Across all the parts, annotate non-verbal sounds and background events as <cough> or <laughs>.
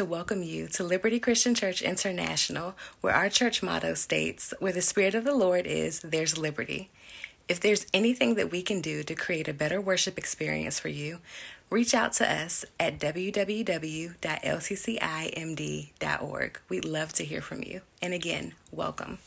to welcome you to Liberty Christian Church International, where our church motto states, Where the Spirit of the Lord is, there's liberty. If there's anything that we can do to create a better worship experience for you, reach out to us at www.lccimd.org. We'd love to hear from you. And again, welcome.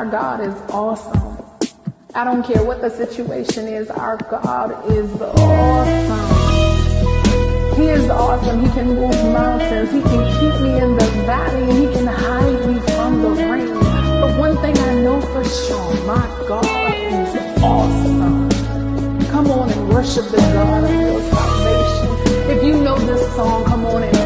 our God is awesome. I don't care what the situation is, our God is awesome. He is awesome. He can move mountains. He can keep me in the valley and he can hide me from the rain. But one thing I know for sure, my God is awesome. Come on and worship the God of your salvation. If you know this song, come on and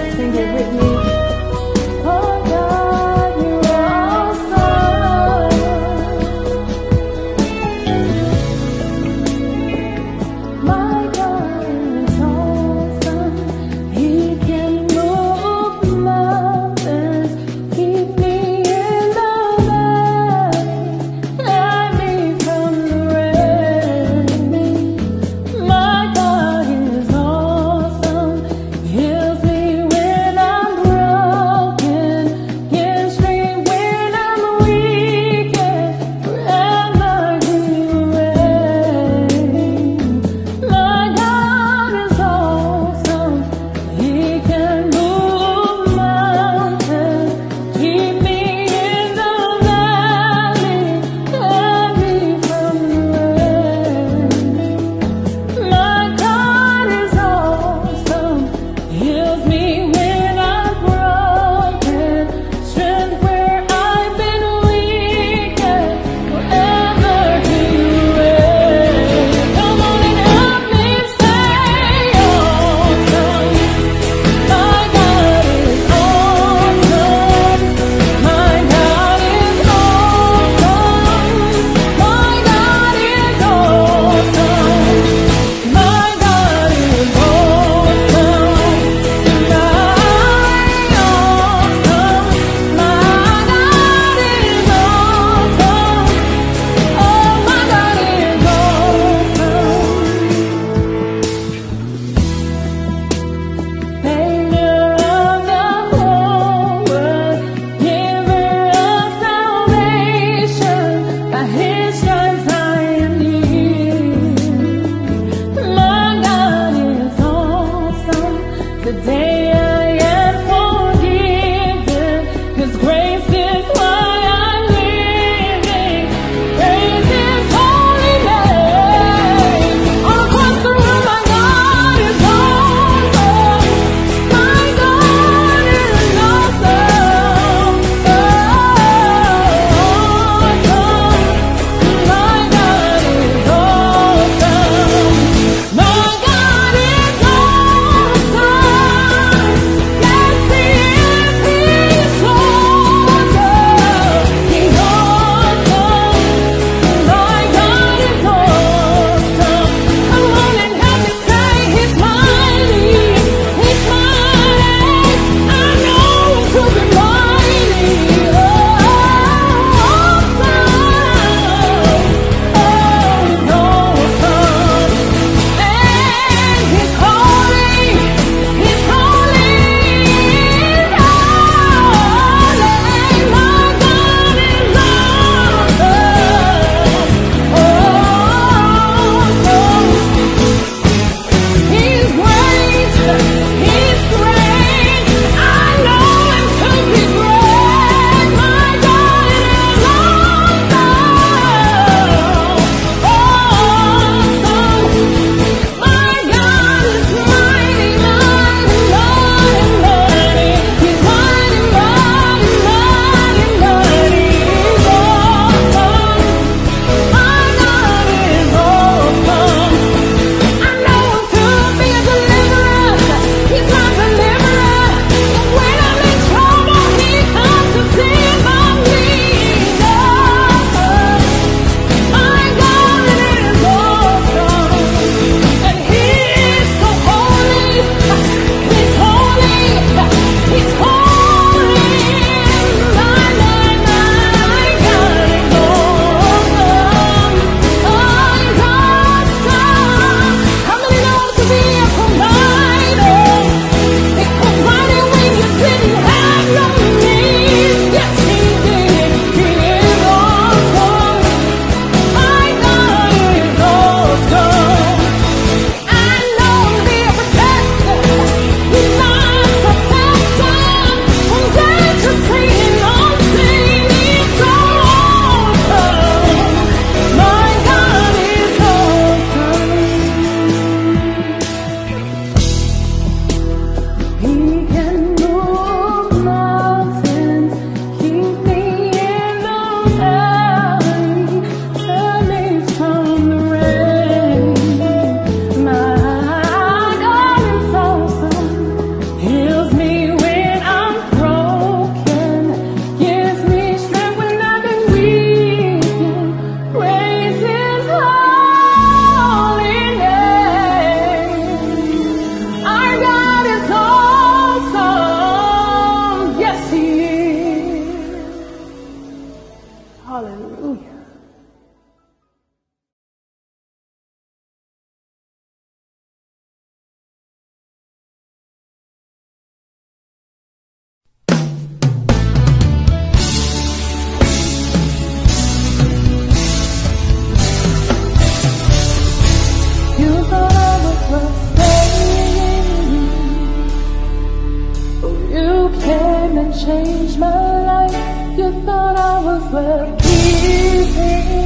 keeping.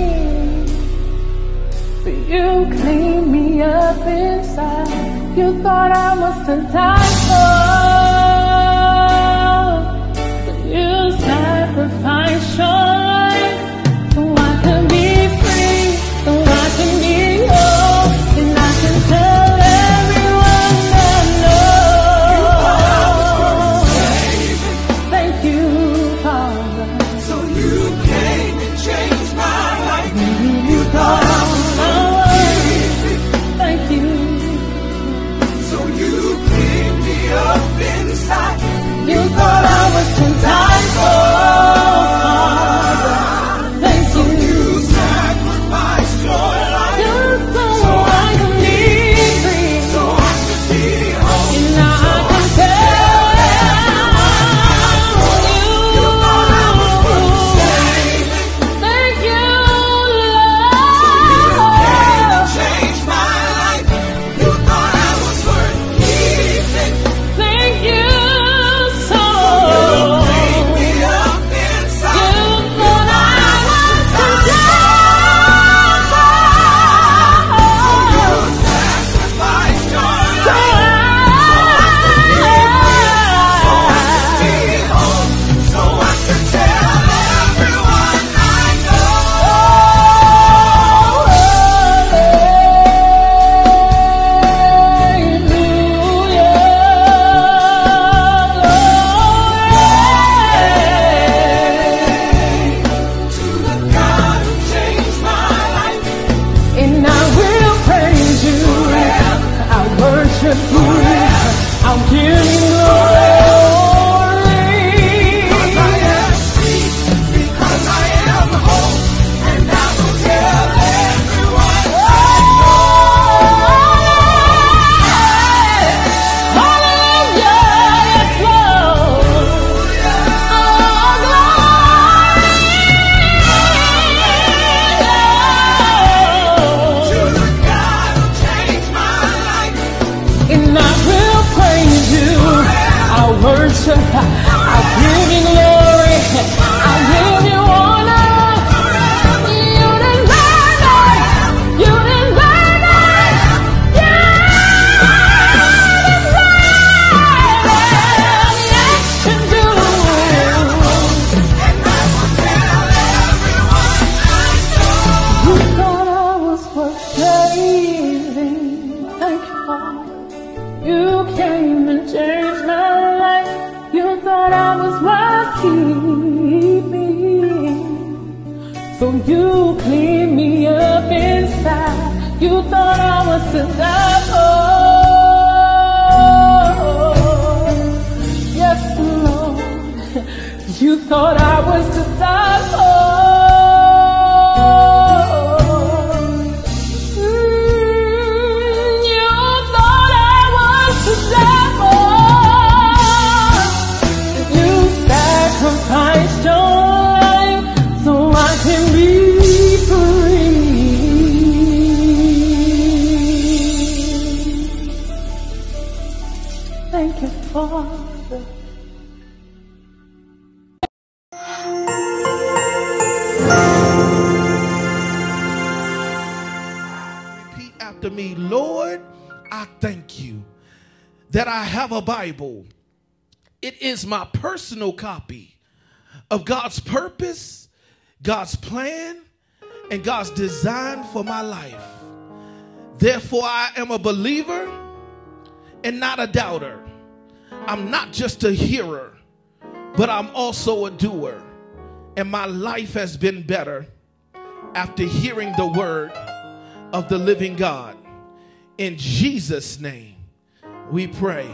But you cleaned me up inside. You thought I was for. Personal copy of God's purpose, God's plan, and God's design for my life. Therefore, I am a believer and not a doubter. I'm not just a hearer, but I'm also a doer. And my life has been better after hearing the word of the living God. In Jesus' name, we pray.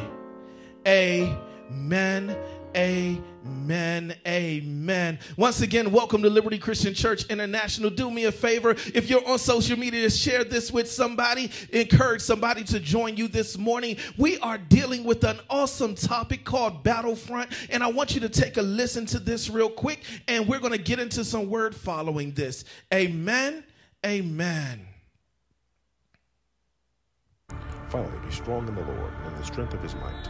Amen. Amen. Amen. Once again, welcome to Liberty Christian Church International. Do me a favor. If you're on social media, share this with somebody. Encourage somebody to join you this morning. We are dealing with an awesome topic called Battlefront. And I want you to take a listen to this real quick. And we're going to get into some word following this. Amen. Amen. Finally, be strong in the Lord and in the strength of his might.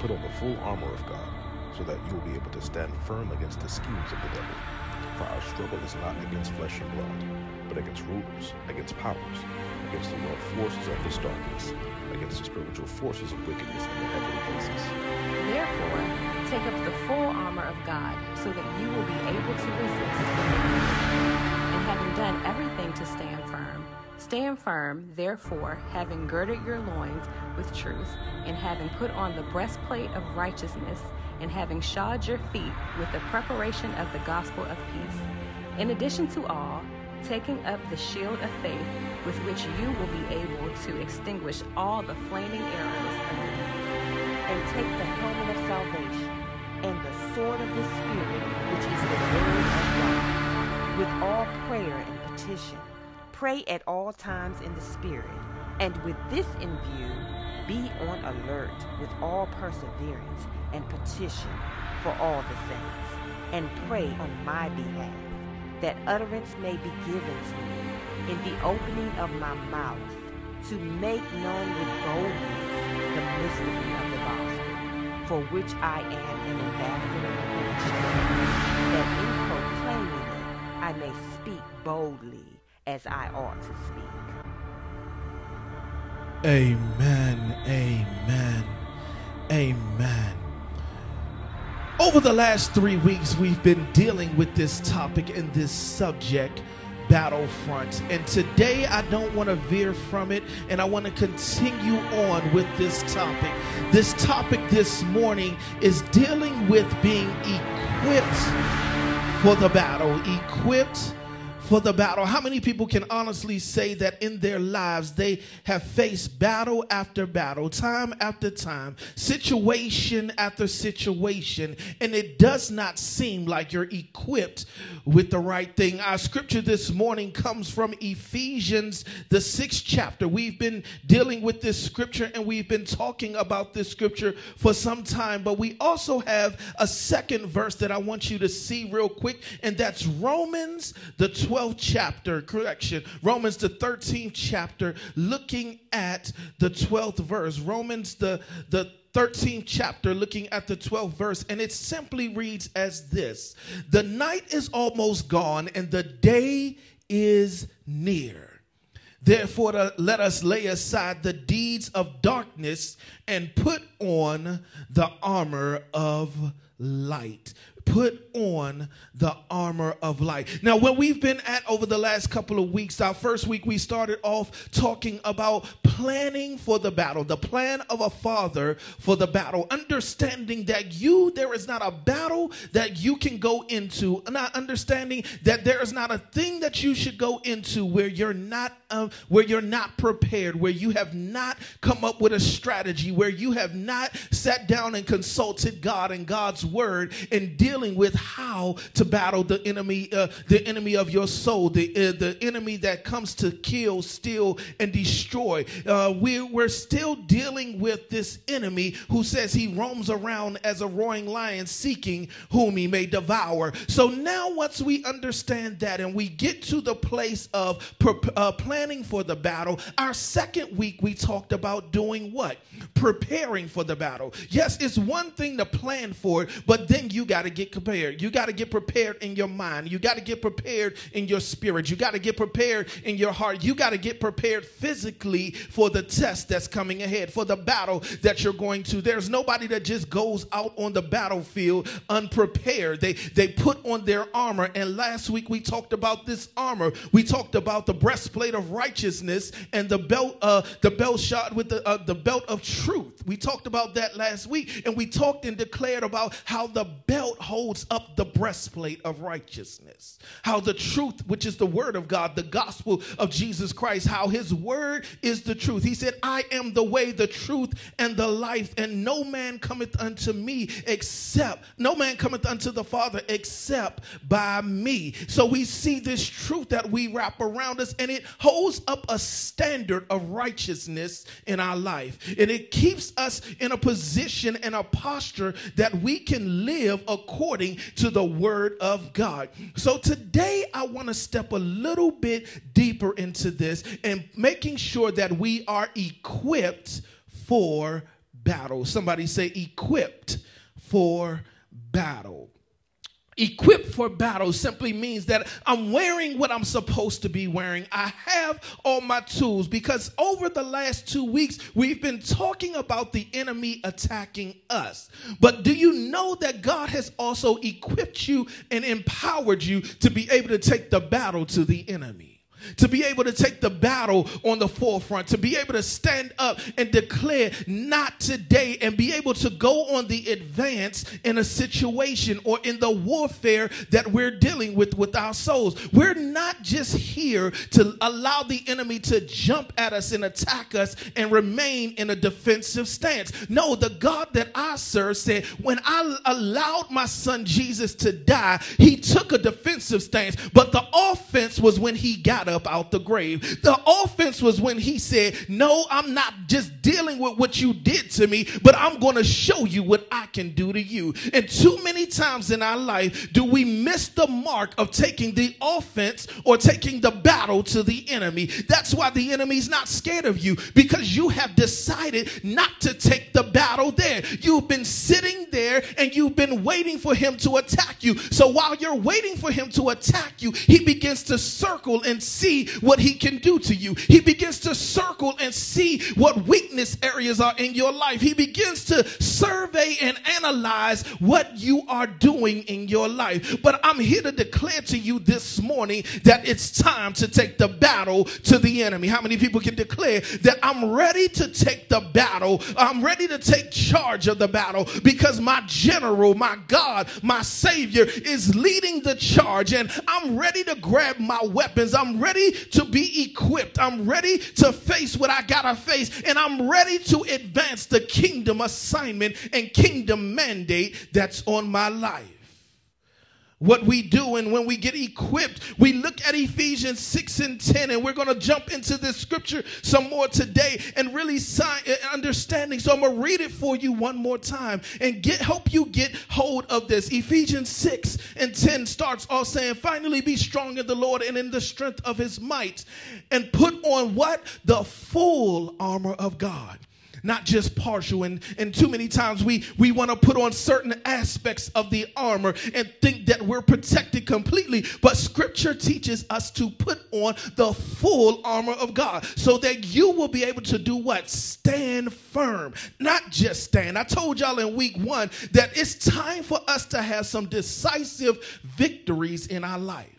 Put on the full armor of God, so that you will be able to stand firm against the schemes of the devil. For our struggle is not against flesh and blood, but against rulers, against powers, against the world forces of this darkness, against the spiritual forces of wickedness in the heavenly places. Therefore, take up the full armor of God, so that you will be able to resist. And having done everything to stand firm, stand firm, therefore, having girded your loins with truth, and having put on the breastplate of righteousness, and having shod your feet with the preparation of the gospel of peace. In addition to all, taking up the shield of faith, with which you will be able to extinguish all the flaming arrows of the evil. and take the helmet of salvation and the sword of the Spirit, which is the word of God, with all prayer and petition. Pray at all times in the Spirit, and with this in view, be on alert with all perseverance and petition for all the saints, and pray on my behalf, that utterance may be given to me in the opening of my mouth, to make known with boldness the mystery of the gospel, for which I am an ambassador in chains, that in proclaiming it I may speak boldly as I ought to speak. Amen. Amen. Amen. Over the last three weeks, we've been dealing with this topic and this subject, battlefront. And today, I don't want to veer from it, and I want to continue on with this topic. This topic this morning is dealing with being equipped for the battle, equipped for the battle. How many people can honestly say that in their lives they have faced battle after battle, time after time, situation after situation, and it does not seem like you're equipped with the right thing? Our scripture this morning comes from Ephesians, the sixth chapter. We've been dealing with this scripture and we've been talking about this scripture for some time, but we also have a second verse that I want you to see real quick, and that's Romans, the 12th chapter, correction, Romans, the 13th chapter, looking at the 12th verse. Romans, the, the 13th chapter, looking at the 12th verse, and it simply reads as this The night is almost gone, and the day is near. Therefore, let us lay aside the deeds of darkness and put on the armor of light. Put on the armor of light. Now, what we've been at over the last couple of weeks, our first week, we started off talking about planning for the battle, the plan of a father for the battle, understanding that you, there is not a battle that you can go into, not understanding that there is not a thing that you should go into where you're not, where you're not prepared, where you have not come up with a strategy, where you have not sat down and consulted God and God's word in dealing with how to battle the enemy, uh, the enemy of your soul, the uh, the enemy that comes to kill, steal, and destroy. Uh, we, we're still dealing with this enemy who says he roams around as a roaring lion, seeking whom he may devour. So now, once we understand that, and we get to the place of pre- uh, planning for the battle, our second week we talked about doing what? Preparing for the battle. Yes, it's one thing to plan for it, but then you got to get prepared. You got to get prepared in your mind. You got to get prepared in your spirit. You got to get prepared in your heart. You got to get prepared physically for the test that's coming ahead, for the battle that you're going to. There's nobody that just goes out on the battlefield unprepared. They they put on their armor. And last week we talked about this armor. We talked about the breastplate of righteousness and the belt uh the belt shot with the uh, the belt of truth. We talked about that last week and we talked and declared about how the belt holds up the breastplate of righteousness. How the truth, which is the word of God, the gospel of Jesus Christ, how his word is the truth. He said, I am the way, the truth, and the life, and no man cometh unto me except, no man cometh unto the Father except by me. So we see this truth that we wrap around us, and it holds up a standard of righteousness in our life. And it keeps us in a position and a posture that we can live according to the word of God. So today I want to step a little bit deeper into this and making sure that we are equipped for battle. Somebody say equipped for battle. Equipped for battle simply means that I'm wearing what I'm supposed to be wearing. I have all my tools because over the last two weeks, we've been talking about the enemy attacking us. But do you know that God has also equipped you and empowered you to be able to take the battle to the enemy? To be able to take the battle on the forefront, to be able to stand up and declare, not today, and be able to go on the advance in a situation or in the warfare that we're dealing with with our souls. We're not just here to allow the enemy to jump at us and attack us and remain in a defensive stance. No, the God that I serve said, when I allowed my son Jesus to die, he took a defensive stance, but the offense was when he got up out the grave. The offense was when he said, No, I'm not just dealing with what you did to me, but I'm going to show you what I can do to you. And too many times in our life do we miss the mark of taking the offense or taking the battle to the enemy. That's why the enemy's not scared of you because you have decided not to take the battle there. You've been sitting there and you've been waiting for him to attack you. So while you're waiting for him to attack you, he begins to circle and see what he can do to you. He begins to circle and see what weakness areas are in your life. He begins to survey and analyze what you are doing in your life. But I'm here to declare to you this morning that it's time to take the battle to the enemy. How many people can declare that I'm ready to take the battle? I'm ready to take charge of the battle because my general, my God, my Savior is leading the charge and I'm ready to grab my weapons. I'm ready to be equipped. I'm ready to face what I gotta face and I'm ready to advance the kingdom assignment and kingdom mandate that's on my life what we do and when we get equipped we look at ephesians 6 and 10 and we're going to jump into this scripture some more today and really sign, uh, understanding. So i'm going to read it for you one more time and get help you get hold of this. Ephesians 6 and 10 starts off saying finally be strong in the lord and in the strength of his might and put on what? The full armor of god not just partial. And, and too many times we, we want to put on certain aspects of the armor and think that we're protected completely. But scripture teaches us to put on the full armor of God so that you will be able to do what? Stand firm, not just stand. I told y'all in week one that it's time for us to have some decisive victories in our life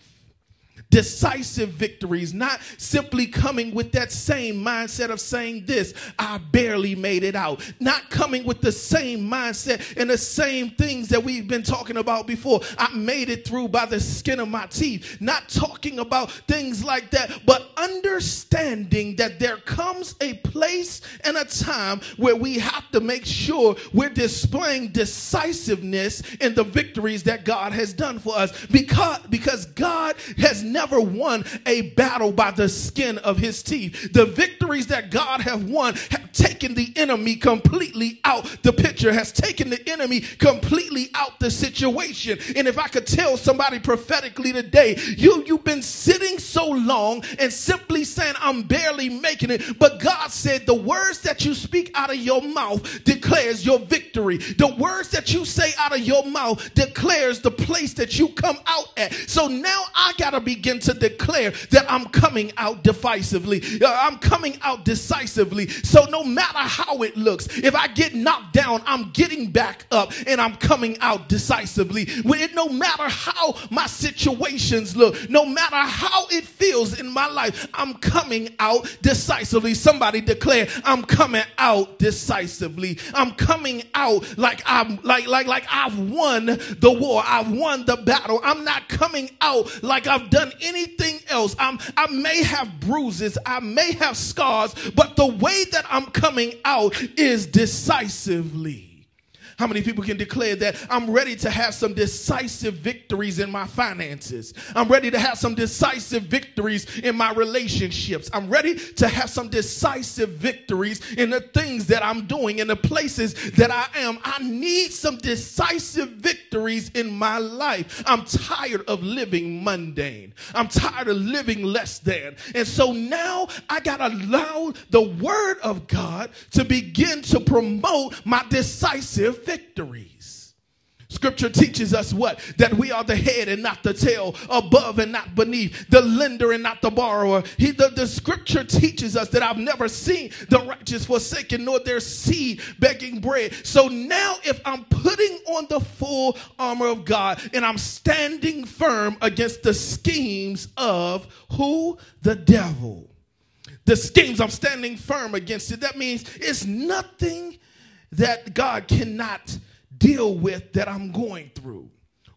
decisive victories, not simply coming with that same mindset of saying this, I barely made it out, not coming with the same mindset and the same things that we've been talking about before. I made it through by the skin of my teeth, not talking about things like that, but understanding that there comes a place and a time where we have to make sure we're displaying decisiveness in the victories that God has done for us. Because because God has never won a battle by the skin of his teeth. The victories that God have won have taken the enemy completely out the picture, has taken the enemy completely out the situation. And if I could tell somebody prophetically today, you you've been sitting so long and simply saying I'm barely making it, but God said the words that you speak out of your mouth declares your victory. The words that you say out of your mouth declares the place that you come out at. So now I got to begin to declare that I'm coming out decisively. Uh, I'm coming out decisively. So no matter how it looks, if I get knocked down, I'm getting back up and I'm coming out decisively. When it, no matter how my situations look, no matter how it feels in my life, I'm coming out decisively. Somebody declare, I'm coming out decisively. I'm coming out like I'm like like like I've won the war. I've won the battle. I'm not coming out like I've done anything else. I'm I may have bruises, I may have scars, but the way that I'm coming out is decisively. How many people can declare that I'm ready to have some decisive victories in my finances? I'm ready to have some decisive victories in my relationships. I'm ready to have some decisive victories in the things that I'm doing, in the places that I am. I need some decisive victories in my life. I'm tired of living mundane. I'm tired of living less than. And so now I got to allow the word of God to begin to promote my decisive victories. Scripture teaches us what? That we are the head and not the tail, above and not beneath, the lender and not the borrower. He, the, the scripture teaches us that I've never seen the righteous forsaken, nor their seed begging bread. So now, if I'm putting on the full armor of God and I'm standing firm against the schemes of who? The devil. The schemes, I'm standing firm against it. That means it's nothing that God cannot deal with that I'm going through.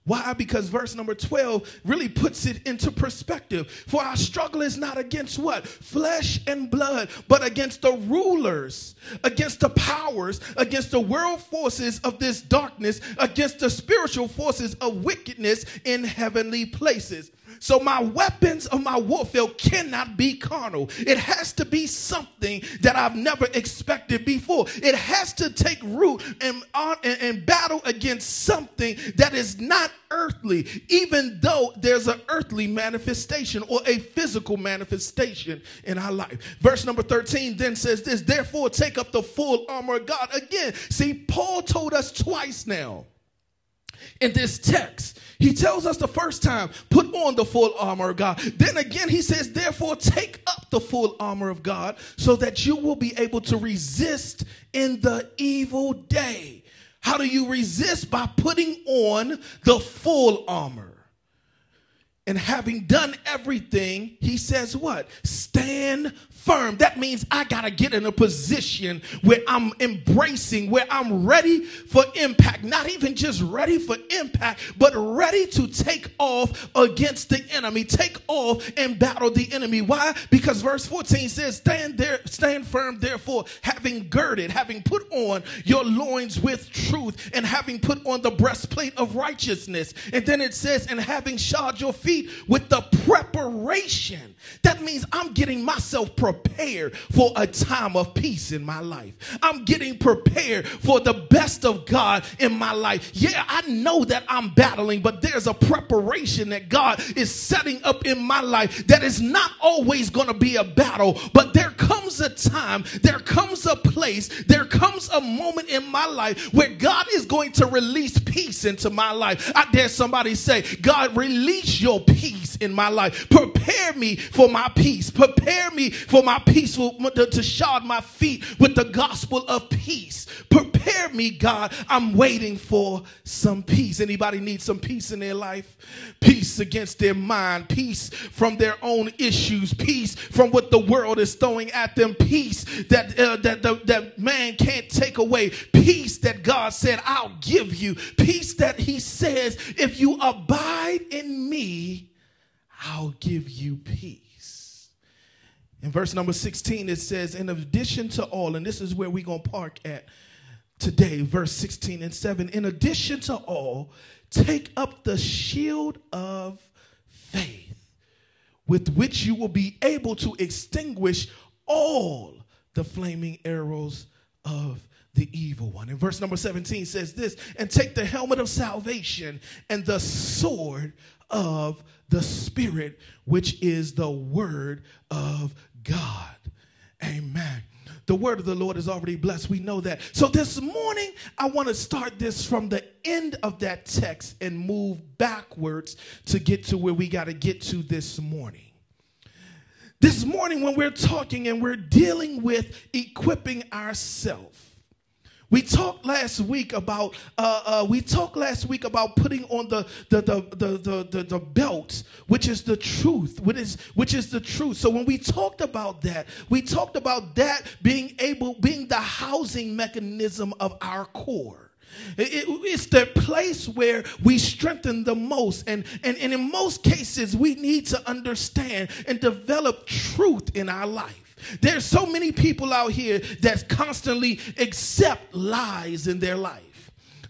Why? Because verse number 12 really puts it into perspective. For our struggle is not against what? Flesh and blood, but against the rulers, against the powers, against the world forces of this darkness, against the spiritual forces of wickedness in heavenly places. So my weapons of my warfare cannot be carnal. It has to be something that I've never expected before. It has to take root and, uh, and, and battle against something that is not earthly, even though there's an earthly manifestation or a physical manifestation in our life. Verse number 13 then says this, therefore take up the full armor of God. Again, see, Paul told us twice now in this text. He tells us the first time, put on the full armor of God. Then again, he says, therefore, take up the full armor of God so that you will be able to resist in the evil day. How do you resist? By putting on the full armor. And having done everything, he says, what? Stand firm. That means I got to get in a position where I'm embracing, where I'm ready for impact. Not even just ready for impact, but ready to take off against the enemy, take off and battle the enemy. Why? Because verse 14 says, Stand there, stand firm, therefore, having girded, having put on your loins with truth, and having put on the breastplate of righteousness. And then it says, And having shod your feet with the preparation. That means I'm getting myself prepared prepared for a time of peace in my life. I'm getting prepared for the best of God in my life. Yeah, I know that I'm battling, but there's a preparation that God is setting up in my life that is not always going to be a battle, but there comes a time, there comes a place, there comes a moment in my life where God is going to release peace into my life. I dare somebody say, God, release your peace in my life. Prepare me for my peace. Prepare me for my peace, to shod my feet with the gospel of peace. Prepare me, God. I'm waiting for some peace. Anybody need some peace in their life? Peace against their mind, peace from their own issues, peace from what the world is throwing at them, peace that uh, that the, that man can't take away, peace that God said I'll give you, peace that He says if you abide in me, I'll give you peace. In verse number 16, it says, In addition to all, and this is where we're going to park at today, verse 16 and 7. In addition to all, take up the shield of faith, with which you will be able to extinguish all the flaming arrows of the evil one. And verse number 17 says this and take the helmet of salvation and the sword of the Spirit, which is the word of God. Amen. The word of the Lord is already blessed. We know that. So this morning, I want to start this from the end of that text and move backwards to get to where we got to get to this morning. This morning, when we're talking and we're dealing with equipping ourselves, we talked last week about uh, uh, we talked last week about putting on the the, the the, the, the, the belt, which is the truth, which is which is the truth. So when we talked about that, we talked about that being able being the housing mechanism of our core. It, it's the place where we strengthen the most. And, and, and in most cases, we need to understand and develop truth in our life. There's so many people out here that constantly accept lies in their life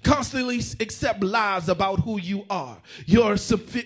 constantly accept lies about who you are. You're,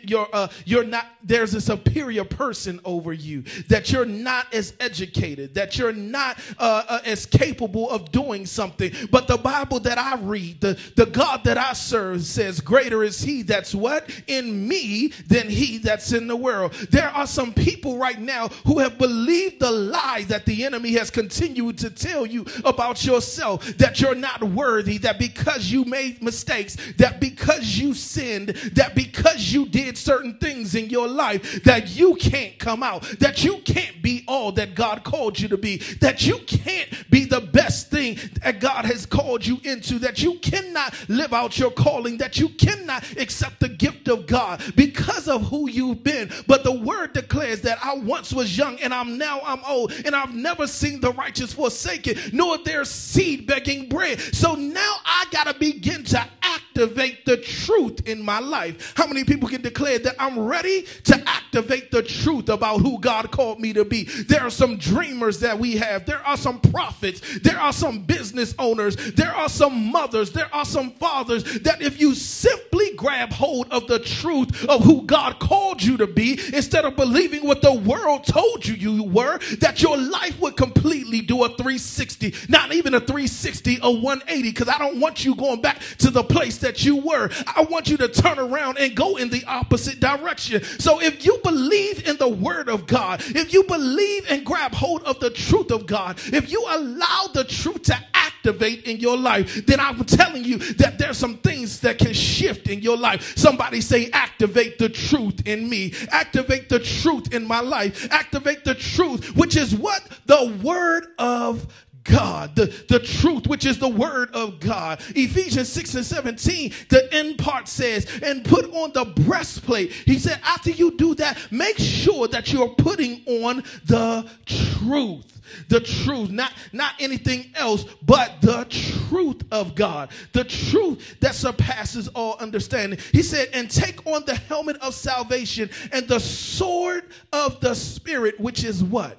you're, uh, you're not, there's a superior person over you, that you're not as educated, that you're not uh, uh, as capable of doing something. But the Bible that I read, the, the God that I serve says, Greater is He that's what? In me than He that's in the world. There are some people right now who have believed the lie that the enemy has continued to tell you about yourself, that you're not worthy, that because you may made mistakes, that because you sinned, that because you did certain things in your life, that you can't come out, that you can't be all that God called you to be, that you can't be the best thing that God has called you into, that you cannot live out your calling, that you cannot accept the gift of God because of who you've been. But the word declares that I once was young and I'm now I'm old and I've never seen the righteous forsaken, nor their seed begging bread. So now I got to begin to activate the truth in my life. How many people can declare that I'm ready to activate the truth about who God called me to be? There are some dreamers that we have. There are some prophets. There are some business owners. There are some mothers. There are some fathers that if you simply grab hold of the truth of who God called you to be, instead of believing what the world told you you were, that your life would completely do a 360, not even a 360, a 180, because I don't want you going back to the place that you were. I want you to turn around and go in the opposite direction. So if you believe in the word of God, if you believe and grab hold of the truth of God, if you allow the truth to activate in your life, then I'm telling you that there's some things that can shift in your life. Somebody say, activate the truth in me, activate the truth in my life, activate the truth, which is what the word of God, the, the truth, which is the word of God. Ephesians 6 and 17, the end part says, and put on the breastplate. He said, after you do that, make sure that you're putting on the truth. The truth, not, not anything else, but the truth of God. The truth that surpasses all understanding. He said, and take on the helmet of salvation and the sword of the Spirit, which is what?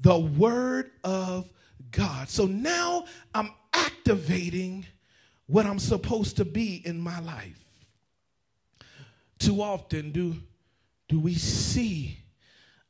The word of God. So now I'm activating what I'm supposed to be in my life. Too often do, do we see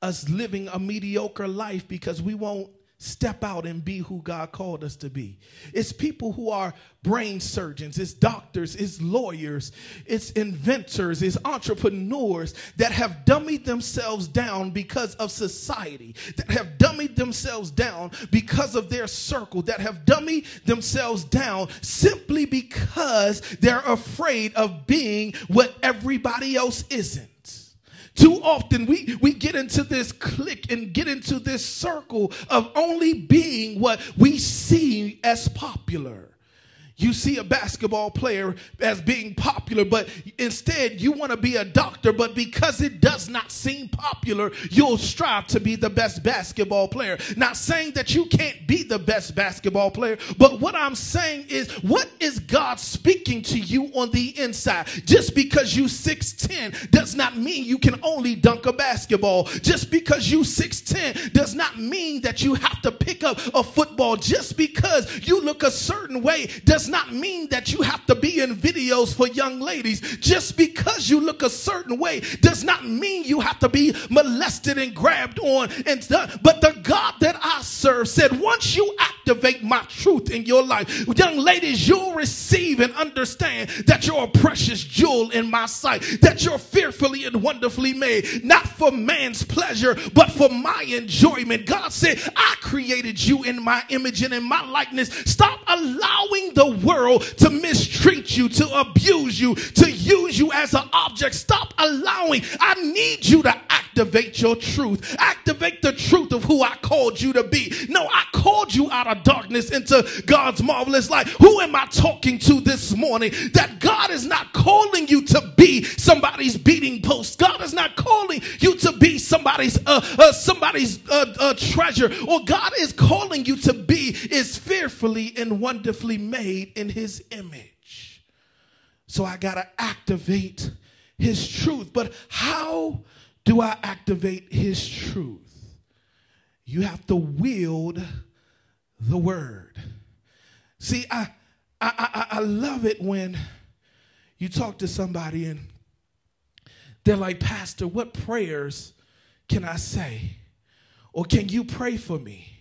us living a mediocre life because we won't step out and be who God called us to be. It's people who are brain surgeons, it's doctors, it's lawyers, it's inventors, it's entrepreneurs that have dummied themselves down because of society, that have dummied themselves down because of their circle, that have dummied themselves down simply because they're afraid of being what everybody else isn't. Too often we, we get into this clique and get into this circle of only being what we see as popular. You see a basketball player as being popular, but instead you want to be a doctor, but because it does not seem popular, you'll strive to be the best basketball player. Not saying that you can't be the best basketball player, but what I'm saying is, what is God speaking to you on the inside? Just because you 6'10 does not mean you can only dunk a basketball. Just because you 6'10 does not mean that you have to pick up a football. Just because you look a certain way does not mean that you have to be in videos for young ladies. Just because you look a certain way does not mean you have to be molested and grabbed on and stuff. But the God that I serve said, once you activate my truth in your life, young ladies, you'll receive and understand that you're a precious jewel in my sight, that you're fearfully and wonderfully made, not for man's pleasure, but for my enjoyment. God said, I created you in my image and in my likeness. Stop allowing the world to mistreat you, to abuse you, to use you as an object. Stop allowing. I need you to activate your truth. Activate the truth of who I called you to be. No, I called you out of darkness into God's marvelous light. Who am I talking to this morning? That God is not calling you to be somebody's beating post. God is not calling you to be somebody's uh, uh, somebody's uh, uh, treasure. Or God is calling you to be is fearfully and wonderfully made in His image. So I gotta activate His truth. But how do I activate His truth? You have to wield the word. See, I, I, I, I love it when you talk to somebody and they're like, Pastor, what prayers can I say? Or can you pray for me?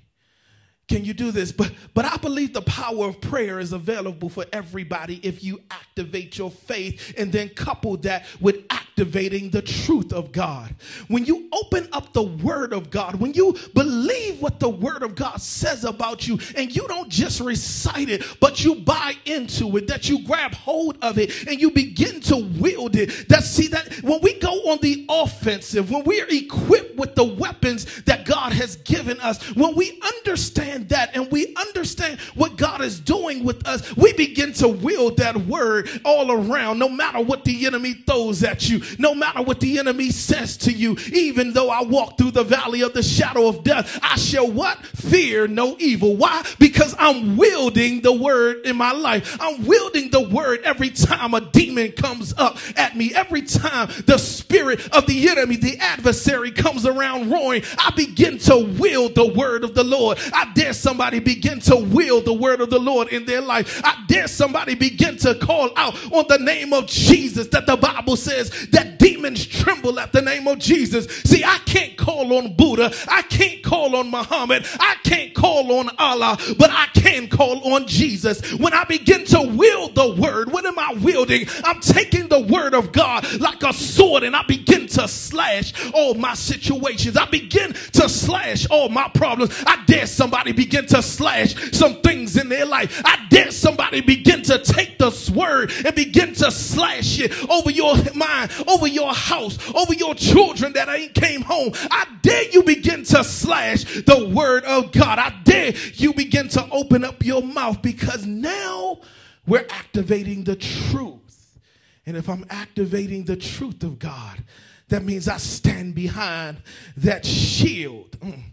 Can you do this? But but I believe the power of prayer is available for everybody if you activate your faith and then couple that with activating the truth of God. When you open up the word of God, when you believe what the word of God says about you, and you don't just recite it, but you buy into it, that you grab hold of it and you begin to wield it. That see that when we go on the offensive, when we are equipped with the weapons that God has given us, when we understand that and we understand what God is doing with us, we begin to wield that word all around, no matter what the enemy throws at you, no matter what the enemy says to you. Even though I walk through the valley of the shadow of death, I shall what? Fear no evil. Why? Because I'm wielding the word in my life. I'm wielding the word every time a demon comes up at me, every time the spirit of the enemy, the adversary comes around roaring, I begin to wield the word of the Lord. I dare somebody begin to wield the word of the Lord in their life. I dare somebody begin to call out on the name of Jesus that the Bible says that demons tremble at the name of Jesus. See, I can't call on Buddha. I can't call on Muhammad. I can't call on Allah, but I can call on Jesus. When I begin to wield the word, what am I wielding? I'm taking the word of God like a sword and I begin to slash all my situations. I begin to slash all my problems. I dare somebody begin to slash some things in their life. I dare somebody begin to take this word and begin to slash it over your mind, over your house, over your children that ain't came home. I dare you begin to slash the word of God. I dare you begin to open up your mouth because now we're activating the truth. And if I'm activating the truth of God, that means I stand behind that shield. Mm.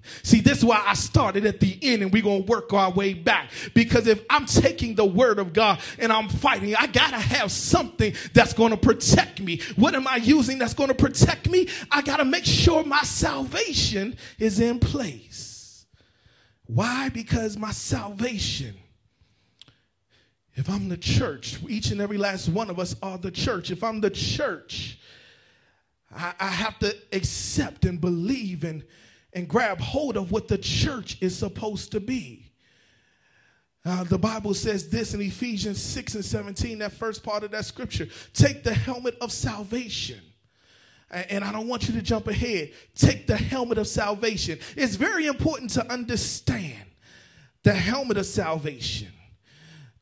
This is why I started at the end and we're going to work our way back. Because if I'm taking the word of God and I'm fighting, I got to have something that's going to protect me. What am I using that's going to protect me? I got to make sure my salvation is in place. Why? Because my salvation if I'm the church, each and every last one of us are the church. If I'm the church, I, I have to accept and believe and, and grab hold of what the church is supposed to be. Uh, the Bible says this in Ephesians 6 and 17, that first part of that scripture. Take the helmet of salvation. And I don't want you to jump ahead. Take the helmet of salvation. It's very important to understand the helmet of salvation.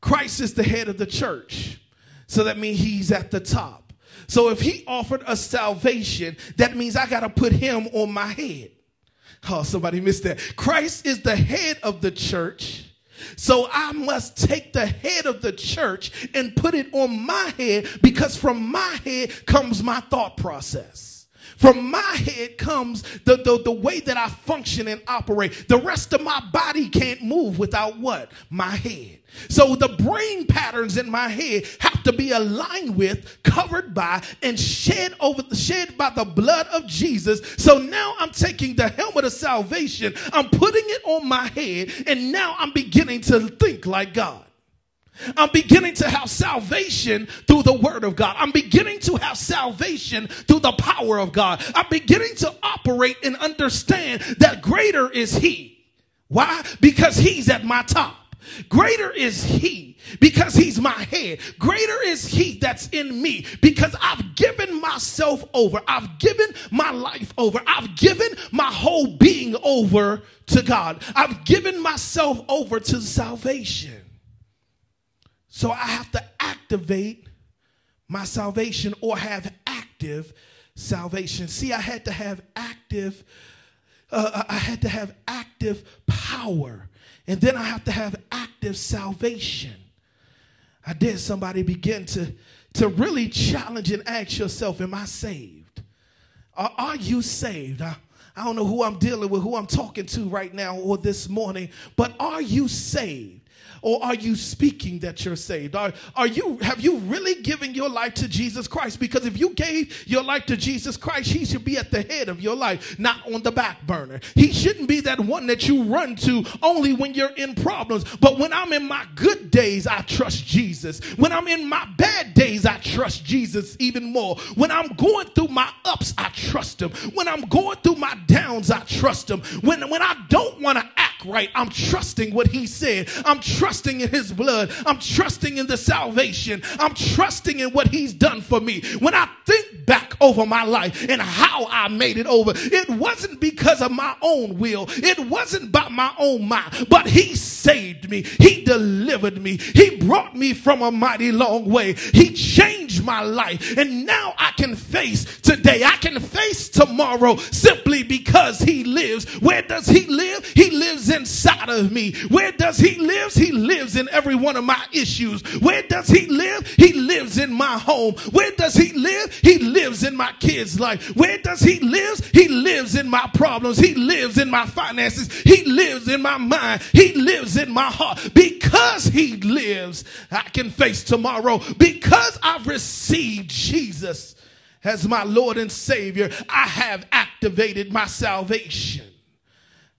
Christ is the head of the church. So that means he's at the top. So if he offered us salvation, that means I got to put him on my head. Oh, somebody missed that. Christ is the head of the church. So I must take the head of the church and put it on my head because from my head comes my thought process. From my head comes the, the, the way that I function and operate. The rest of my body can't move without what? My head. So the brain patterns in my head have to be aligned with, covered by, and shed over shed by the blood of Jesus. So now I'm taking the helmet of salvation, I'm putting it on my head, and now I'm beginning to think like God. I'm beginning to have salvation through the word of God. I'm beginning to have salvation through the power of God. I'm beginning to operate and understand that greater is He. Why? Because He's at my top. Greater is He because He's my head. Greater is He that's in me because I've given myself over. I've given my life over. I've given my whole being over to God. I've given myself over to salvation. So I have to activate my salvation or have active salvation. See, I had to have active, uh, I had to have active power. And then I have to have active salvation. I did somebody begin to, to really challenge and ask yourself, Am I saved? Are, are you saved? I, I don't know who I'm dealing with, who I'm talking to right now or this morning, but are you saved? Or are you speaking that you're saved? Are, are you have you really given your life to Jesus Christ? Because if you gave your life to Jesus Christ, he should be at the head of your life, not on the back burner. He shouldn't be that one that you run to only when you're in problems. But when I'm in my good days, I trust Jesus. When I'm in my bad days, I trust Jesus even more. When I'm going through my ups, I trust him. When I'm going through my downs, I trust him. When when I don't want to act act right, I'm trusting what he said. I'm trusting in his blood. I'm trusting in the salvation. I'm trusting in what he's done for me. When I think back over my life and how I made it over, it wasn't because of my own will. It wasn't by my own mind, but he saved me. He delivered me. He brought me from a mighty long way. He changed my life. And now I can face today. I can face tomorrow simply because he lives. Where does he live? He lives inside of me. Where does he live? He lives in every one of my issues. Where does he live? He lives in my home. Where does he live? He lives in my kids' life. Where does he live? He lives in my problems. He lives in my finances. He lives in my mind. He lives in my heart. Because he lives, I can face tomorrow. Because I've received Jesus as my Lord and Savior, I have activated my salvation.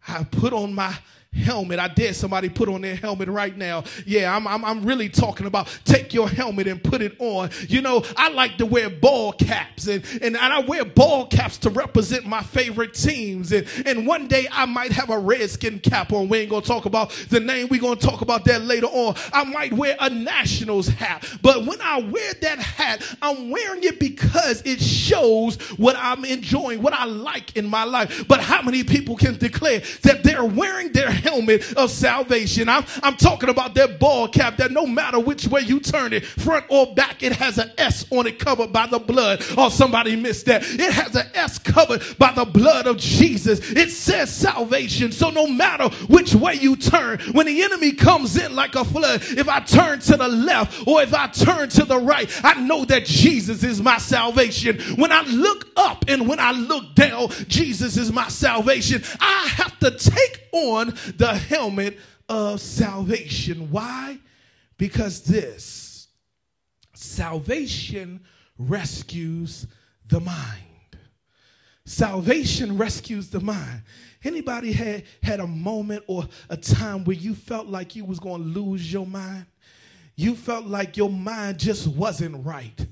I put on my helmet. I dare somebody put on their helmet right now. Yeah, I'm, I'm, I'm really talking about take your helmet and put it on. You know, I like to wear ball caps and, and, and I wear ball caps to represent my favorite teams. And, and one day I might have a redskin cap on. We ain't going to talk about the name. We're going to talk about that later on. I might wear a Nationals hat. But when I wear that hat, I'm wearing it because it shows what I'm enjoying, what I like in my life. But how many people can declare that they're wearing their helmet of salvation? I'm, I'm talking about that ball cap that no matter which way you turn it, front or back, it has an S on it covered by the blood. Oh, somebody missed that. It has an S covered by the blood of Jesus. It says salvation. So no matter which way you turn, when the enemy comes in like a flood, if I turn to the left or if I turn to the right, I know that Jesus is my salvation. When I look up and when I look down, Jesus is my salvation. I have to take on the helmet of salvation. Why? Because this salvation rescues the mind. Salvation rescues the mind. Anybody had had a moment or a time where you felt like you was going to lose your mind? You felt like your mind just wasn't right.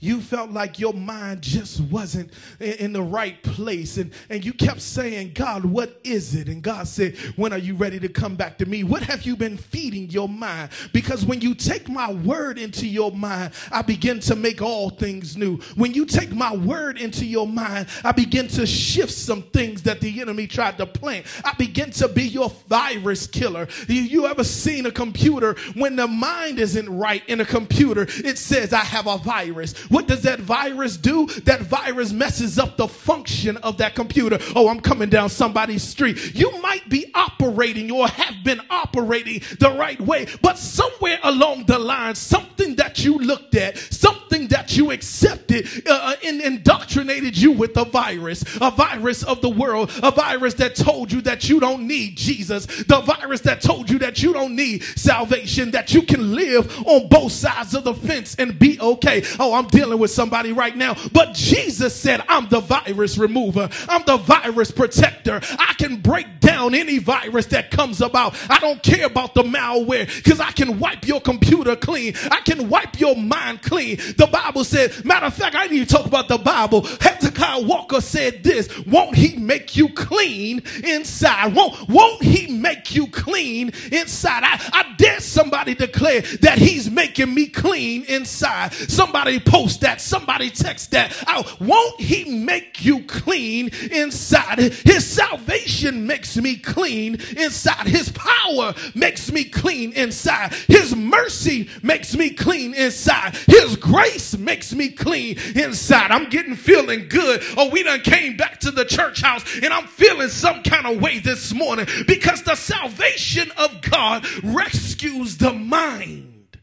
You felt like your mind just wasn't in, the right place. And, and you kept saying, God, what is it? And God said, When are you ready to come back to me? What have you been feeding your mind? Because when you take my word into your mind, I begin to make all things new. When you take my word into your mind, I begin to shift some things that the enemy tried to plant. I begin to be your virus killer. You, you ever seen a computer when the mind isn't right in a computer? It says, I have a virus. What does that virus do? That virus messes up the function of that computer. Oh, I'm coming down somebody's street. You might be operating or have been operating the right way, but somewhere along the line, something that you looked at, something that you accepted, uh, and indoctrinated you with a virus, a virus of the world, a virus that told you that you don't need Jesus, the virus that told you that you don't need salvation, that you can live on both sides of the fence and be okay. Oh, I'm dealing with somebody right now. But Jesus said, I'm the virus remover. I'm the virus protector. I can break down any virus that comes about. I don't care about the malware because I can wipe your computer clean. I can wipe your mind clean. The Bible said, matter of fact, I need to talk about the Bible. Hezekiah Walker said this, won't he make you clean inside? Won't, won't he make you clean inside? I, I dare somebody declare that he's making me clean inside. Somebody post that. Somebody text that out. Won't he make you clean inside? His salvation makes me clean inside. His power makes me clean inside. His mercy makes me clean inside. His grace makes me clean inside. I'm getting feeling good. Oh, we done came back to the church house and I'm feeling some kind of way this morning because the salvation of God rescues the mind.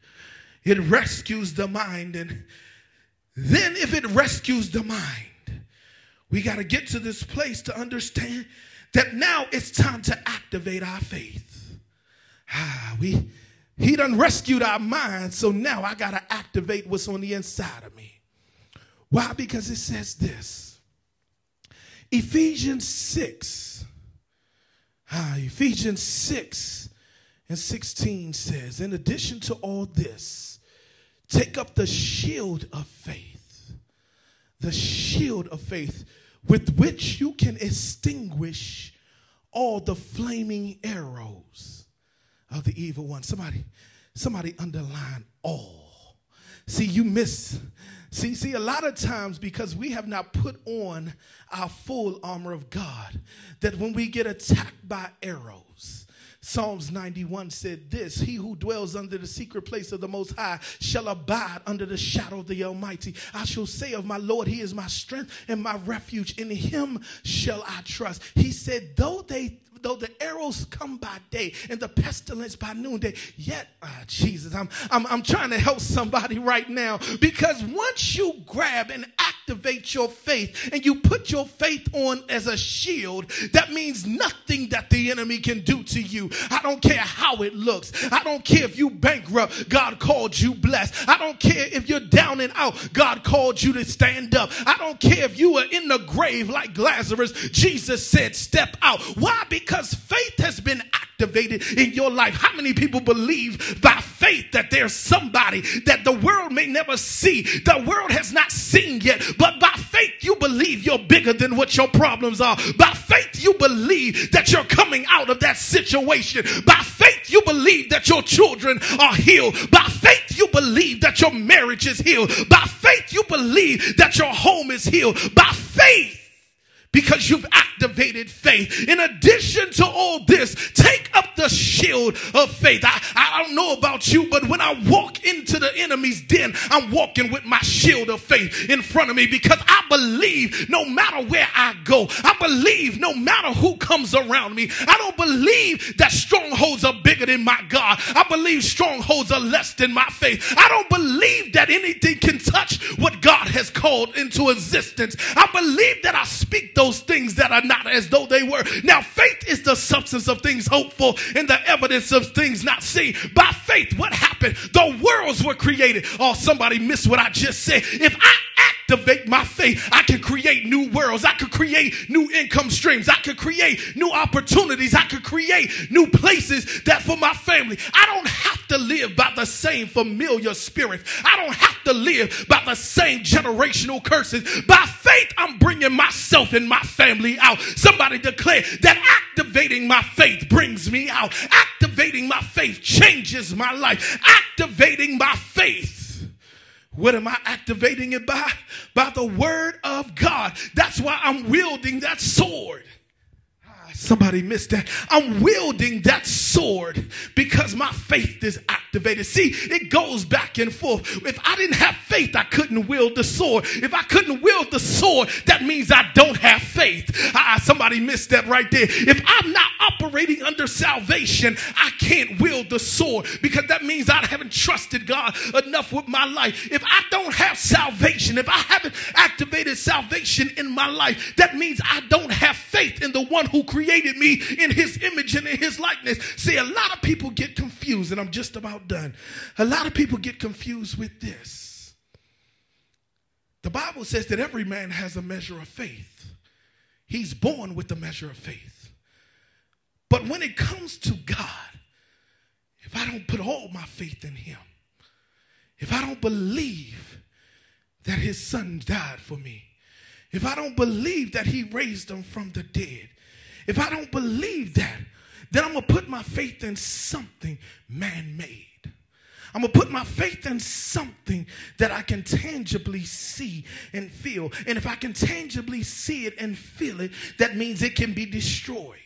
It rescues the mind and then, if it rescues the mind, we got to get to this place to understand that now it's time to activate our faith. Ah, we he done rescued our mind, so now I got to activate what's on the inside of me. Why? Because it says this. Ephesians 6. Ah, Ephesians 6 and 16 says, in addition to all this, Take up the shield of faith, the shield of faith with which you can extinguish all the flaming arrows of the evil one. Somebody, somebody underline all. See, you miss. See, see, a lot of times because we have not put on our full armor of God, that when we get attacked by arrows, Psalms 91 said this He who dwells under the secret place of the Most High shall abide under the shadow of the Almighty. I shall say of my Lord, He is my strength and my refuge. In Him shall I trust. He said, Though they though the arrows come by day and the pestilence by noonday, yet, ah, Jesus, I'm, I'm, I'm trying to help somebody right now because once you grab and activate your faith and you put your faith on as a shield, that means nothing that the enemy can do to you. I don't care how it looks. I don't care if you bankrupt, God called you blessed. I don't care if you're down and out, God called you to stand up. I don't care if you are in the grave like Lazarus, Jesus said, step out. Why? Because faith has been activated in your life. How many people believe by faith that there's somebody that the world may never see, the world has not seen yet, but by faith you believe you're bigger than what your problems are. By faith you believe that you're coming out of that situation. By faith you believe that your children are healed. By faith you believe that your marriage is healed. By faith you believe that your home is healed. By faith because you've activated faith. In addition to all this, take up the shield of faith. I, I don't know about you, but when I walk into the enemy's den, I'm walking with my shield of faith in front of me because I believe no matter where I go, I believe no matter who comes around me, I don't believe that strongholds are bigger than my God. I believe strongholds are less than my faith. I don't believe that anything can touch what God has called into existence. I believe that I speak those those things that are not as though they were. Now, faith is the substance of things hoped for and the evidence of things not seen. By faith, what happened? The worlds were created. Oh, somebody missed what I just said. If I activate my faith, I can create new worlds. I could create new income streams. I could create new opportunities. I could create new places that for my family. I don't have to live by the same familiar spirits. I don't have to live by the same generational curses. By faith, I'm bringing myself and my family out. Somebody declare that activating my faith brings me out. Activating my faith changes my life. Activating my faith what am I activating it by? By the word of God. That's why I'm wielding that sword. Somebody missed that. I'm wielding that sword because my faith is activated. See, it goes back and forth. If I didn't have faith, I couldn't wield the sword. If I couldn't wield the sword, that means I don't have faith. Ah, somebody missed that right there. If I'm not operating under salvation, I can't wield the sword because that means I haven't trusted God enough with my life. If I don't have salvation, if I haven't activated salvation in my life, that means I don't have faith in the one who created created me in his image and in his likeness. See, a lot of people get confused, and I'm just about done. A lot of people get confused with this. The Bible says that every man has a measure of faith, he's born with the measure of faith. But when it comes to God, if I don't put all my faith in him, if I don't believe that his son died for me, if I don't believe that he raised him from the dead, if I don't believe that, then I'm going to put my faith in something man made. I'm going to put my faith in something that I can tangibly see and feel. And if I can tangibly see it and feel it, that means it can be destroyed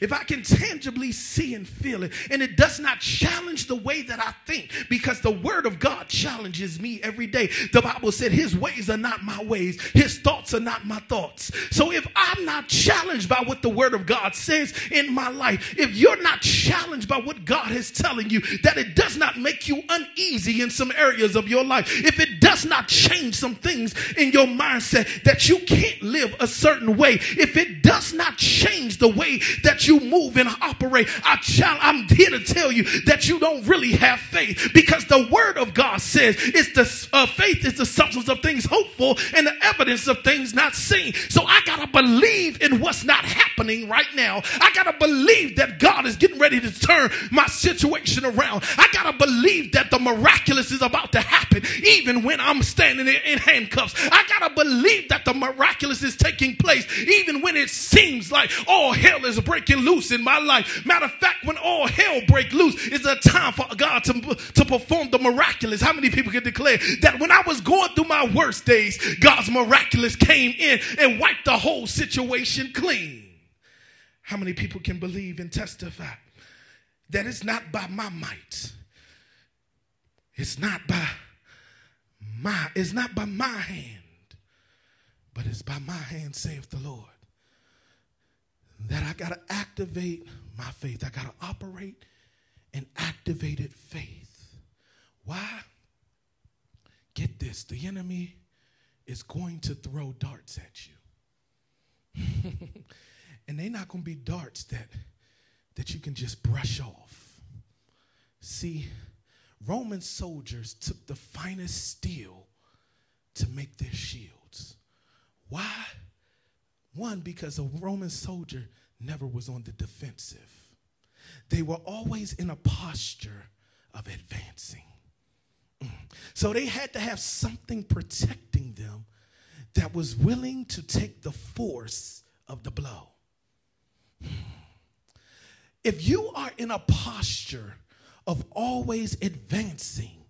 if I can tangibly see and feel it, and it does not challenge the way that I think, because the word of God challenges me every day. The Bible said, His ways are not my ways, His thoughts are not my thoughts. So if I'm not challenged by what the word of God says in my life, if you're not challenged by what God is telling you, that it does not make you uneasy in some areas of your life, if it does not change some things in your mindset that you can't live a certain way, if it does not change the way that you move and operate. I I'm here to tell you that you don't really have faith because the word of God says it's the uh, faith is the substance of things hoped for and the evidence of things not seen. So I gotta believe in what's not happening right now. I gotta believe that God is getting ready to turn my situation around. I gotta believe that the miraculous is about to happen even when I'm standing there in handcuffs. I got to believe that the miraculous is taking place even when it seems like all hell is breaking loose in my life. Matter of fact, when all hell break loose, it's a time for God to, to perform the miraculous. How many people can declare that when I was going through my worst days, God's miraculous came in and wiped the whole situation clean? How many people can believe and testify that it's not by my might? It's not by my, it's not by my hand, but it's by my hand, saith the Lord. That I gotta activate my faith. I gotta operate in activated faith. Why? Get this, the enemy is going to throw darts at you. <laughs> and they're not going to be darts that that you can just brush off. See, Roman soldiers took the finest steel to make their shields. Why? One, because a Roman soldier never was on the defensive. They were always in a posture of advancing. Mm. So they had to have something protecting them that was willing to take the force of the blow. If you are in a posture of always advancing,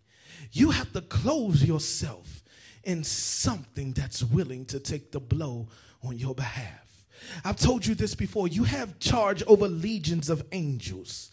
you have to close yourself in something that's willing to take the blow on your behalf. I've told you this before. You have charge over legions of angels.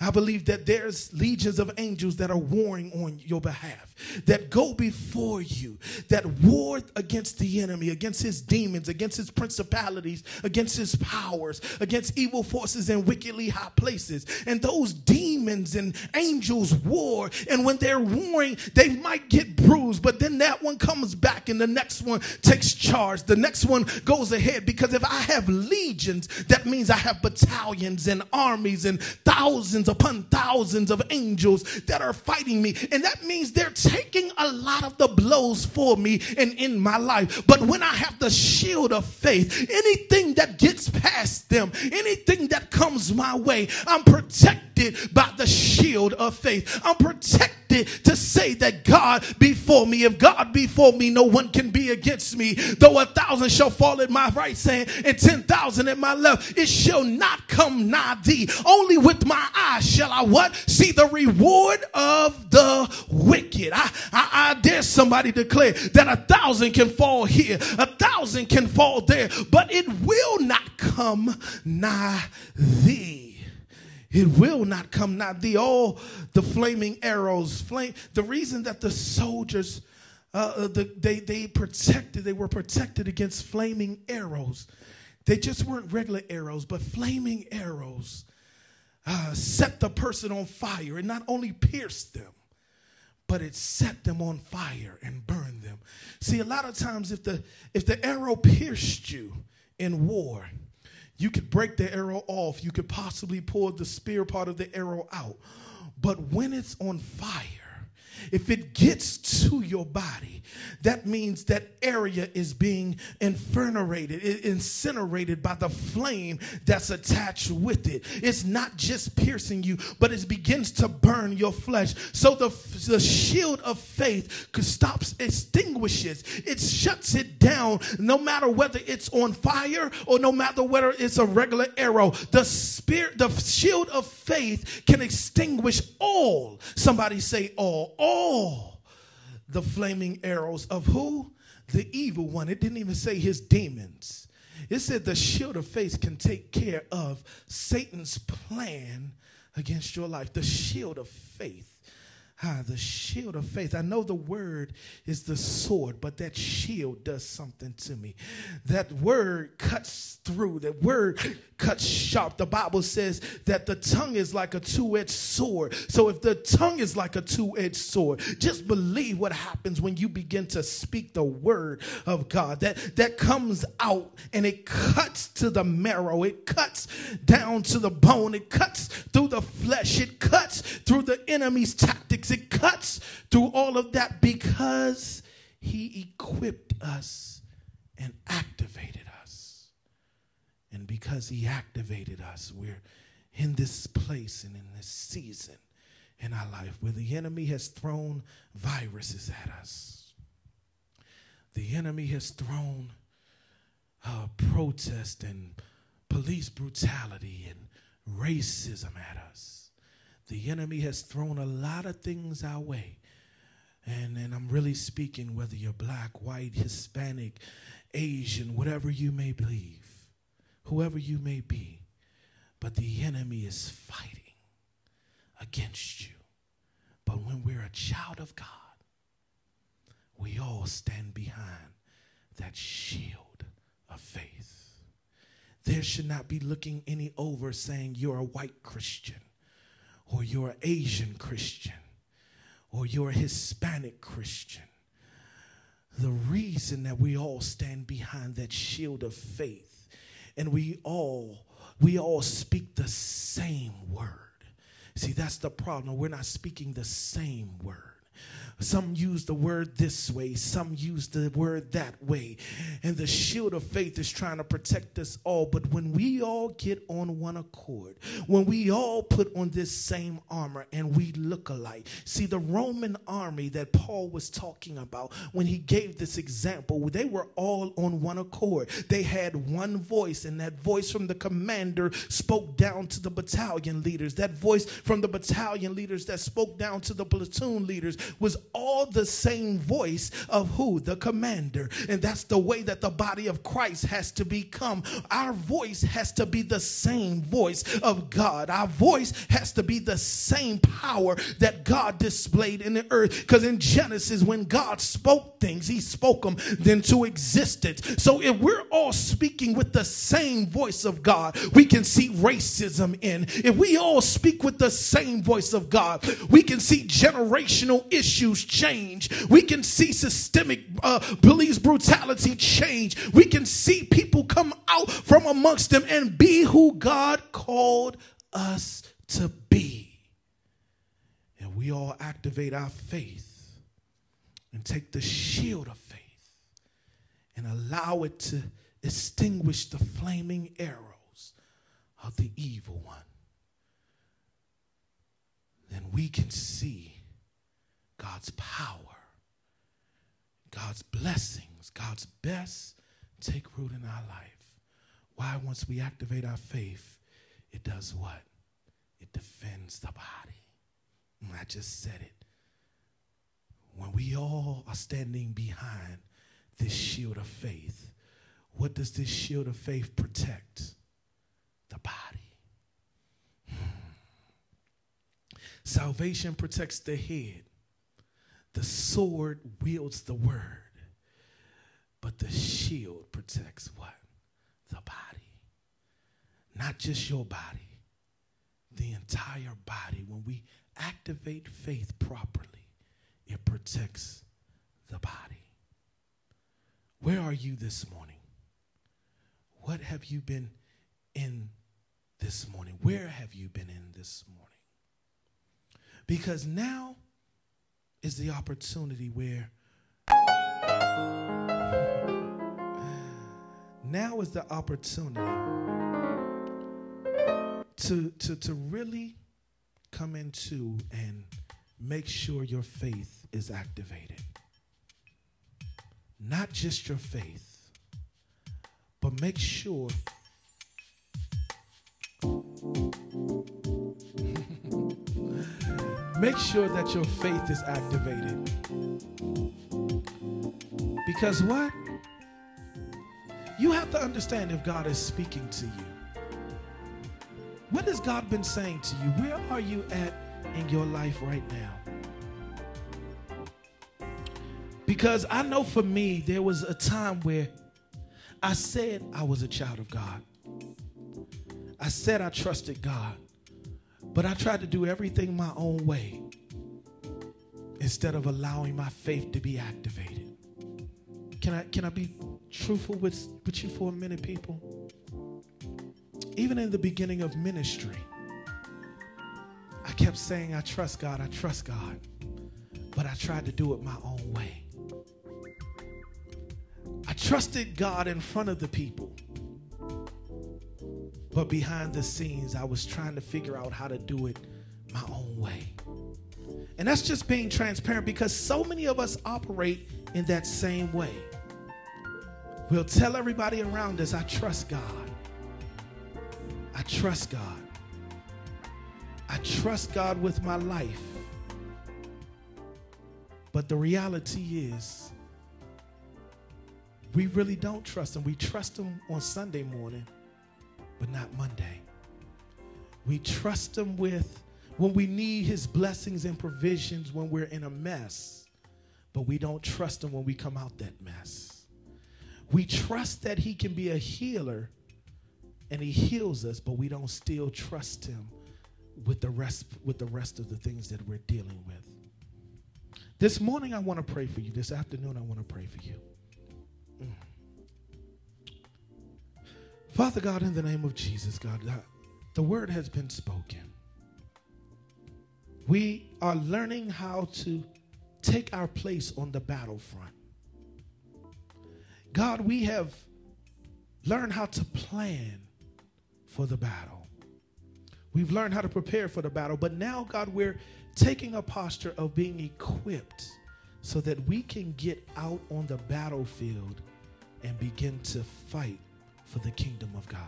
I believe that there's legions of angels that are warring on your behalf, that go before you, that war against the enemy, against his demons, against his principalities, against his powers, against evil forces in wickedly high places. And those demons and angels war. And when they're warring, they might get bruised, but then that one comes back and the next one takes charge. The next one goes ahead because if I have legions, that means I have battalions and armies and thousands upon thousands of angels that are fighting me. And that means they're taking a lot of the blows for me and in my life. But when I have the shield of faith, anything that gets past them, anything that comes my way, I'm protected by the shield of faith. I'm protected to say that God before me. If God before me, no one can be against me. Though a thousand shall fall at my right hand and ten thousand at my left, it shall not come nigh thee. Only with my eyes shall I what? See the reward of the wicked. I, I, I dare somebody declare that a thousand can fall here, a thousand can fall there, but it will not come nigh thee. It will not come nigh thee. All the flaming arrows, flame. The reason that the soldiers, uh, the, they they protected, they were protected against flaming arrows. They just weren't regular arrows, but flaming arrows uh, set the person on fire and not only pierced them, but it set them on fire and burned them. See, a lot of times if the if the arrow pierced you in war, you could break the arrow off. You could possibly pull the spear part of the arrow out. But when it's on fire, if it gets to your body, that means that area is being infernated, incinerated by the flame that's attached with it. It's not just piercing you, but it begins to burn your flesh. So the, the shield of faith stops, extinguishes, it shuts it down, no matter whether it's on fire or no matter whether it's a regular arrow. The spirit, the shield of faith can extinguish all. Somebody say all, all the flaming arrows of who? The evil one. It didn't even say his demons. It said the shield of faith can take care of Satan's plan against your life. The shield of faith. Ah, the shield of faith. I know the word is the sword, but that shield does something to me. That word cuts through, that word cuts sharp. The Bible says that the tongue is like a two edged sword. So if the tongue is like a two edged sword, just believe what happens when you begin to speak the word of God. That, that comes out and it cuts to the marrow, it cuts down to the bone, it cuts through the flesh, it cuts through the enemy's tactics, it cuts through all of that because he equipped us and activated us. And because he activated us, we're in this place and in this season in our life where the enemy has thrown viruses at us. The enemy has thrown uh, protest and police brutality and racism at us. The enemy has thrown a lot of things our way. And, and I'm really speaking whether you're black, white, Hispanic, Asian, whatever you may believe, whoever you may be. But the enemy is fighting against you. But when we're a child of God, we all stand behind that shield of faith. There should not be looking any over saying you're a white Christian or you're an Asian Christian or you're Hispanic Christian. The reason that we all stand behind that shield of faith and we all we all speak the same word. See, that's the problem. We're not speaking the same word. Some use the word this way, some use the word that way. And the shield of faith is trying to protect us all. But when we all get on one accord, when we all put on this same armor and we look alike, see, the Roman army that Paul was talking about when he gave this example, they were all on one accord. They had one voice, and that voice from the commander spoke down to the battalion leaders. That voice from the battalion leaders that spoke down to the platoon leaders was all the same voice of who? The commander. And that's the way that the body of Christ has to become. Our voice has to be the same voice of God. Our voice has to be the same power that God displayed in the earth. Because in Genesis, when God spoke things, he spoke them then to existence. So if we're all speaking with the same voice of God, we can see racism in. If we all speak with the same voice of God, we can see generational issues change. We can see systemic uh, police brutality change. We can see people come out from amongst them and be who God called us to be. And we all activate our faith and take the shield of faith and allow it to extinguish the flaming arrows of the evil one. Then we can see God's power, God's blessings, God's best take root in our life. Why, once we activate our faith, it does what? It defends the body. I just said it. When we all are standing behind this shield of faith, what does this shield of faith protect? The body. Hmm. Salvation protects the head. The sword wields the word, but the shield protects what? The body. Not just your body, the entire body. When we activate faith properly, it protects the body. Where are you this morning? What have you been in this morning? Where have you been in this morning? Because now is the opportunity where <laughs> now is the opportunity to, to, to really come into and make sure your faith is activated. Not just your faith, but make sure make sure that your faith is activated. Because what? You have to understand if God is speaking to you. What has God been saying to you? Where are you at in your life right now? Because I know for me, there was a time where I said I was a child of God. I said I trusted God. But I tried to do everything my own way instead of allowing my faith to be activated. Can I can I be truthful with, with you for a minute, people? Even in the beginning of ministry, I kept saying, I trust God, I trust God. But I tried to do it my own way. I trusted God in front of the people. But behind the scenes, I was trying to figure out how to do it my own way. And that's just being transparent because so many of us operate in that same way. We'll tell everybody around us, I trust God. I trust God. I trust God with my life. But the reality is, we really don't trust Him. We trust Him on Sunday morning, but not Monday. We trust Him with when we need His blessings and provisions when we're in a mess, but we don't trust Him when we come out that mess. We trust that He can be a healer and He heals us, but we don't still trust Him with the rest with the rest of the things that we're dealing with. This morning I want to pray for you. This afternoon I want to pray for you. Mm. Father God, in the name of Jesus, God, the word has been spoken. We are learning how to take our place on the battlefront. God, we have learned how to plan for the battle. We've learned how to prepare for the battle, but now, God, we're taking a posture of being equipped so that we can get out on the battlefield and begin to fight for the kingdom of God.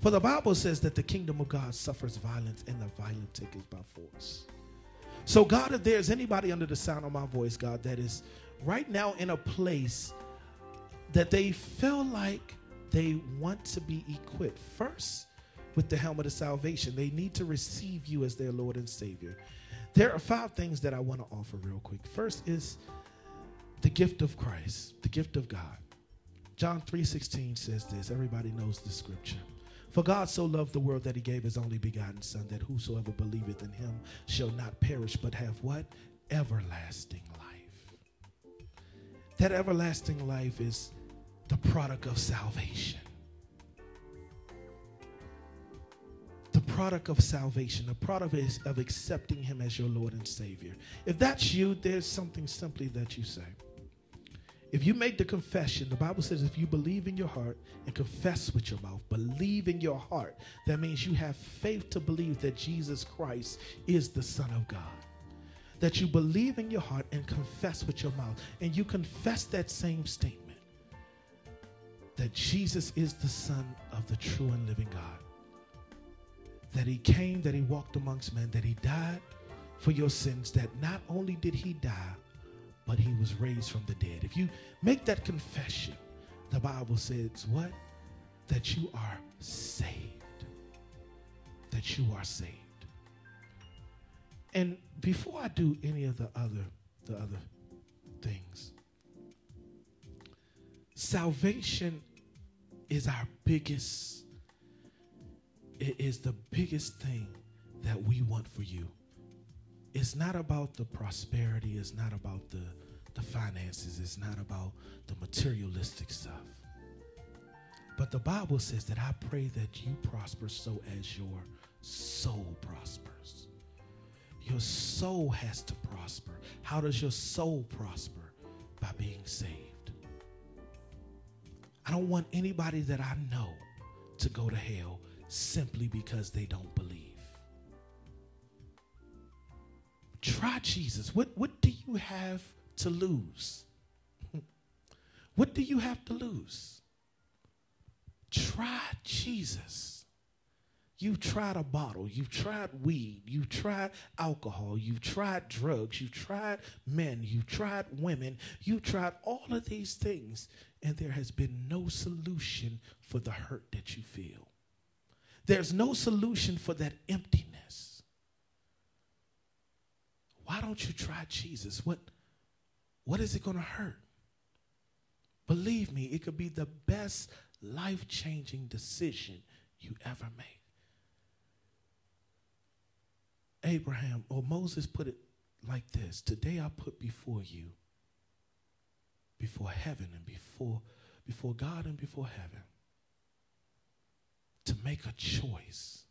For the Bible says that the kingdom of God suffers violence and the violent take it by force. So, God, if there's anybody under the sound of my voice, God, that is right now in a place that they feel like they want to be equipped first with the helmet of salvation, they need to receive you as their Lord and Savior. There are five things that I want to offer real quick. First is the gift of Christ, the gift of God. John 3:16 says this. Everybody knows the scripture. For God so loved the world that he gave his only begotten son that whosoever believeth in him shall not perish but have what? Everlasting life. That everlasting life is the product of salvation. the product of salvation, the product is of accepting Him as your Lord and Savior. If that's you, there's something simply that you say. If you make the confession, the Bible says if you believe in your heart and confess with your mouth, believe in your heart, that means you have faith to believe that Jesus Christ is the Son of God. That you believe in your heart and confess with your mouth, and you confess that same statement that Jesus is the Son of the true and living God that he came, that he walked amongst men, that he died for your sins, that not only did he die, but he was raised from the dead. If you make that confession, the Bible says what? That you are saved. That you are saved. And before I do any of the other the other things, salvation is our biggest it is the biggest thing that we want for you. It's not about the prosperity, it's not about the, the finances, it's not about the materialistic stuff. But the Bible says that I pray that you prosper so as your soul prospers. Your soul has to prosper. How does your soul prosper? By being saved. I don't want anybody that I know to go to hell simply because they don't believe. Try Jesus. What, what do you have to lose? <laughs> What do you have to lose? Try Jesus. You've tried a bottle. You've tried weed. You've tried alcohol. You've tried drugs. You've tried men. You've tried women. You've tried all of these things, and there has been no solution for the hurt that you feel. There's no solution for that emptiness. Why don't you try Jesus? What, what is it going to hurt? Believe me, it could be the best life changing decision you ever make. Abraham or Moses put it like this Today I put before you, before heaven and before, before God and before heaven, to make a choice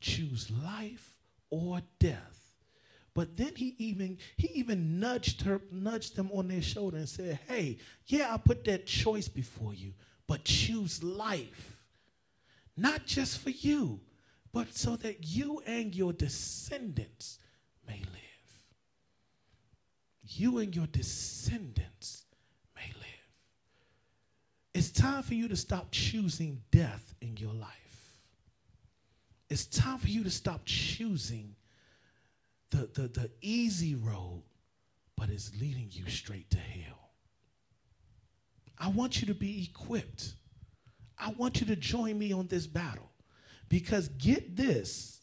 choose life or death but then he even he even nudged her nudged them on their shoulder and said hey yeah i put that choice before you but choose life. Not just for you but so that you and your descendants may live. You and your descendants may live. It's time for you to stop choosing death in your life. It's time for you to stop choosing the, the, the easy road, but it's leading you straight to hell. I want you to be equipped. I want you to join me on this battle. Because get this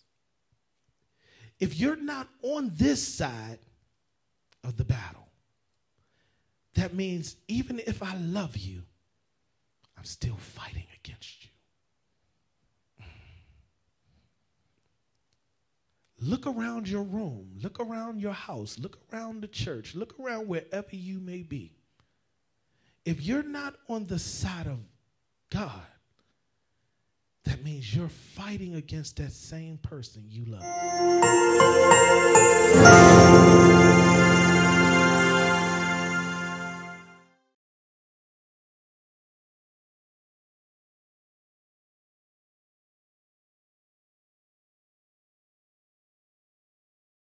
if you're not on this side of the battle, that means even if I love you, I'm still fighting against you. Look around your room, look around your house, look around the church, look around wherever you may be. If you're not on the side of God, that means you're fighting against that same person you love.